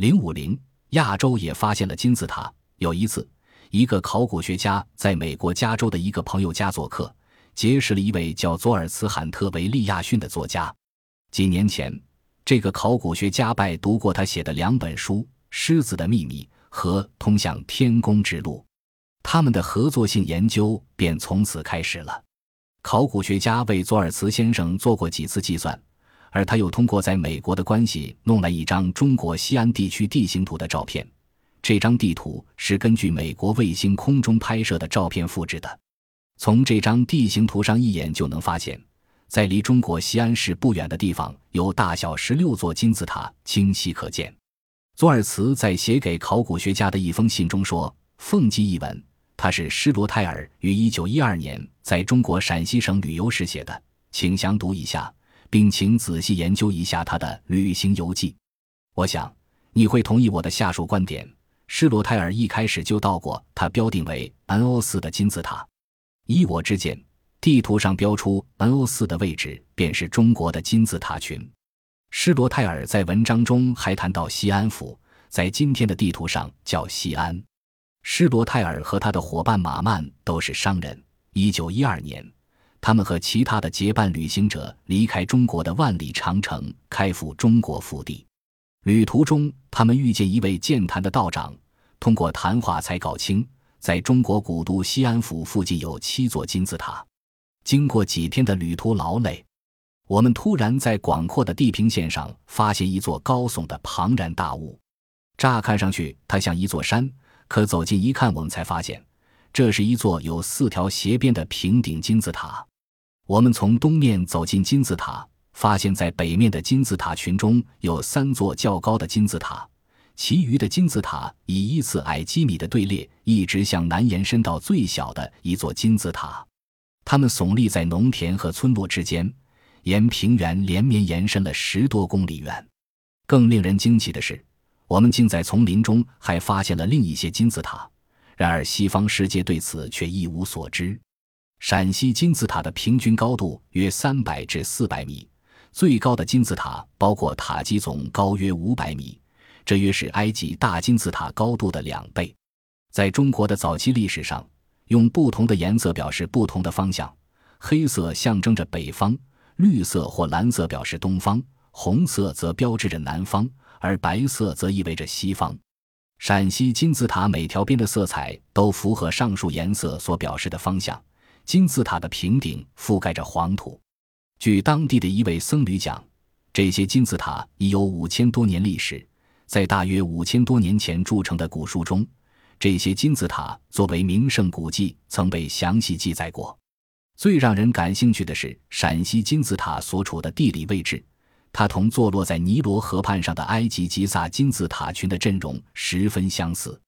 零五零，亚洲也发现了金字塔。有一次，一个考古学家在美国加州的一个朋友家做客，结识了一位叫佐尔茨·罕特维利亚逊的作家。几年前，这个考古学家拜读过他写的两本书《狮子的秘密》和《通向天宫之路》，他们的合作性研究便从此开始了。考古学家为佐尔茨先生做过几次计算。而他又通过在美国的关系弄来一张中国西安地区地形图的照片，这张地图是根据美国卫星空中拍摄的照片复制的。从这张地形图上一眼就能发现，在离中国西安市不远的地方，有大小十六座金字塔清晰可见。佐尔茨在写给考古学家的一封信中说：“奉记一文，它是施罗泰尔于一九一二年在中国陕西省旅游时写的，请详读一下。”并请仔细研究一下他的旅行游记，我想你会同意我的下述观点。施罗泰尔一开始就到过他标定为 NO 四的金字塔。依我之见，地图上标出 NO 四的位置便是中国的金字塔群。施罗泰尔在文章中还谈到西安府在今天的地图上叫西安。施罗泰尔和他的伙伴马曼都是商人。一九一二年。他们和其他的结伴旅行者离开中国的万里长城，开赴中国腹地。旅途中，他们遇见一位健谈的道长，通过谈话才搞清，在中国古都西安府附近有七座金字塔。经过几天的旅途劳累，我们突然在广阔的地平线上发现一座高耸的庞然大物。乍看上去，它像一座山，可走近一看，我们才发现，这是一座有四条斜边的平顶金字塔。我们从东面走进金字塔，发现在北面的金字塔群中有三座较高的金字塔，其余的金字塔以依次矮几米的队列，一直向南延伸到最小的一座金字塔。它们耸立在农田和村落之间，沿平原连绵延伸了十多公里远。更令人惊奇的是，我们竟在丛林中还发现了另一些金字塔，然而西方世界对此却一无所知。陕西金字塔的平均高度约三百至四百米，最高的金字塔包括塔基总高约五百米，这约是埃及大金字塔高度的两倍。在中国的早期历史上，用不同的颜色表示不同的方向：黑色象征着北方，绿色或蓝色表示东方，红色则标志着南方，而白色则意味着西方。陕西金字塔每条边的色彩都符合上述颜色所表示的方向。金字塔的平顶覆盖着黄土。据当地的一位僧侣讲，这些金字塔已有五千多年历史。在大约五千多年前铸成的古书中，这些金字塔作为名胜古迹曾被详细记载过。最让人感兴趣的是陕西金字塔所处的地理位置，它同坐落在尼罗河畔上的埃及吉萨金字塔群的阵容十分相似。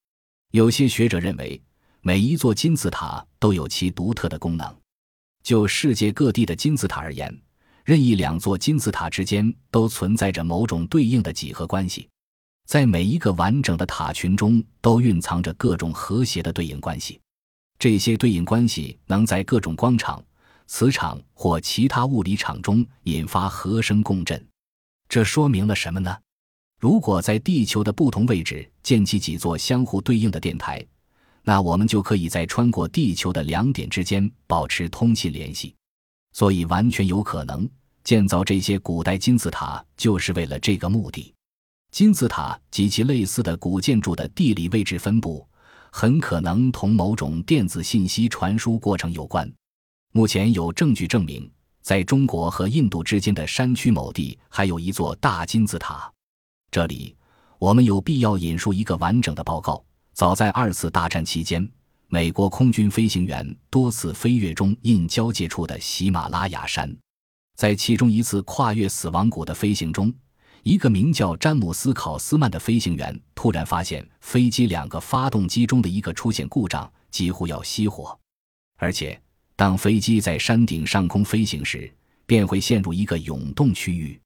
有些学者认为。每一座金字塔都有其独特的功能。就世界各地的金字塔而言，任意两座金字塔之间都存在着某种对应的几何关系。在每一个完整的塔群中，都蕴藏着各种和谐的对应关系。这些对应关系能在各种光场、磁场或其他物理场中引发和声共振。这说明了什么呢？如果在地球的不同位置建起几座相互对应的电台。那我们就可以在穿过地球的两点之间保持通信联系，所以完全有可能建造这些古代金字塔就是为了这个目的。金字塔及其类似的古建筑的地理位置分布，很可能同某种电子信息传输过程有关。目前有证据证明，在中国和印度之间的山区某地还有一座大金字塔。这里，我们有必要引述一个完整的报告。早在二次大战期间，美国空军飞行员多次飞越中印交界处的喜马拉雅山，在其中一次跨越死亡谷的飞行中，一个名叫詹姆斯·考斯曼的飞行员突然发现飞机两个发动机中的一个出现故障，几乎要熄火，而且当飞机在山顶上空飞行时，便会陷入一个涌动区域。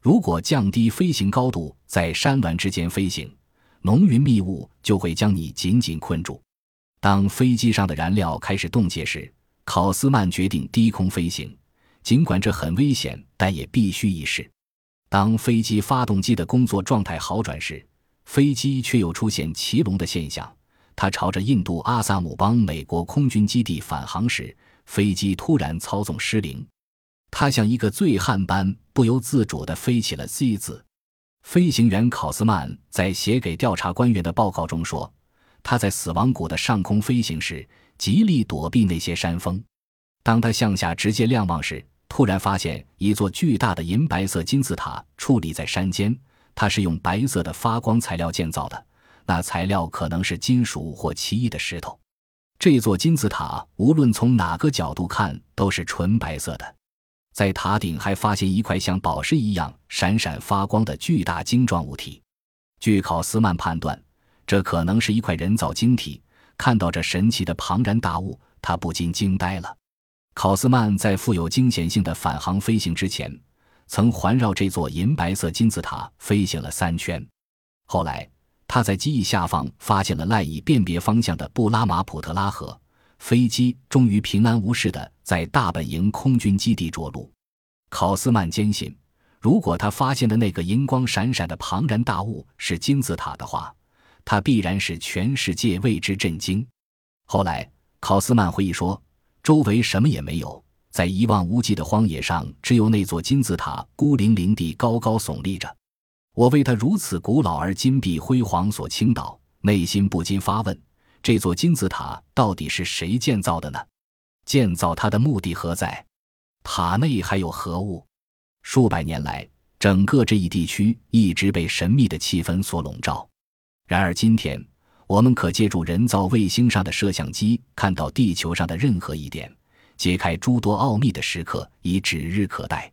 如果降低飞行高度，在山峦之间飞行。浓云密雾就会将你紧紧困住。当飞机上的燃料开始冻结时，考斯曼决定低空飞行。尽管这很危险，但也必须一试。当飞机发动机的工作状态好转时，飞机却又出现骑龙的现象。它朝着印度阿萨姆邦美国空军基地返航时，飞机突然操纵失灵，它像一个醉汉般不由自主地飞起了 Z 字。飞行员考斯曼在写给调查官员的报告中说，他在死亡谷的上空飞行时，极力躲避那些山峰。当他向下直接瞭望时，突然发现一座巨大的银白色金字塔矗立在山间，它是用白色的发光材料建造的，那材料可能是金属或奇异的石头。这座金字塔无论从哪个角度看都是纯白色的，在塔顶还发现一块像宝石一样闪闪发光的巨大晶状物体。据考斯曼判断，这可能是一块人造晶体。看到这神奇的庞然大物，他不禁惊呆了。考斯曼在富有惊险性的返航飞行之前，曾环绕这座银白色金字塔飞行了三圈。后来，他在机翼下方发现了赖以辨别方向的布拉马普特拉河，飞机终于平安无事地在大本营空军基地着陆。考斯曼坚信，如果他发现的那个银光闪闪的庞然大物是金字塔的话，他必然是全世界为之震惊。后来，考斯曼回忆说。周围什么也没有，在一望无际的荒野上，只有那座金字塔孤零零地高高耸立着。我为它如此古老而金碧辉煌所倾倒，内心不禁发问：这座金字塔到底是谁建造的呢？建造它的目的何在？塔内还有何物？数百年来，整个这一地区一直被神秘的气氛所笼罩。然而今天。我们可借助人造卫星上的摄像机，看到地球上的任何一点，揭开诸多奥秘的时刻已指日可待。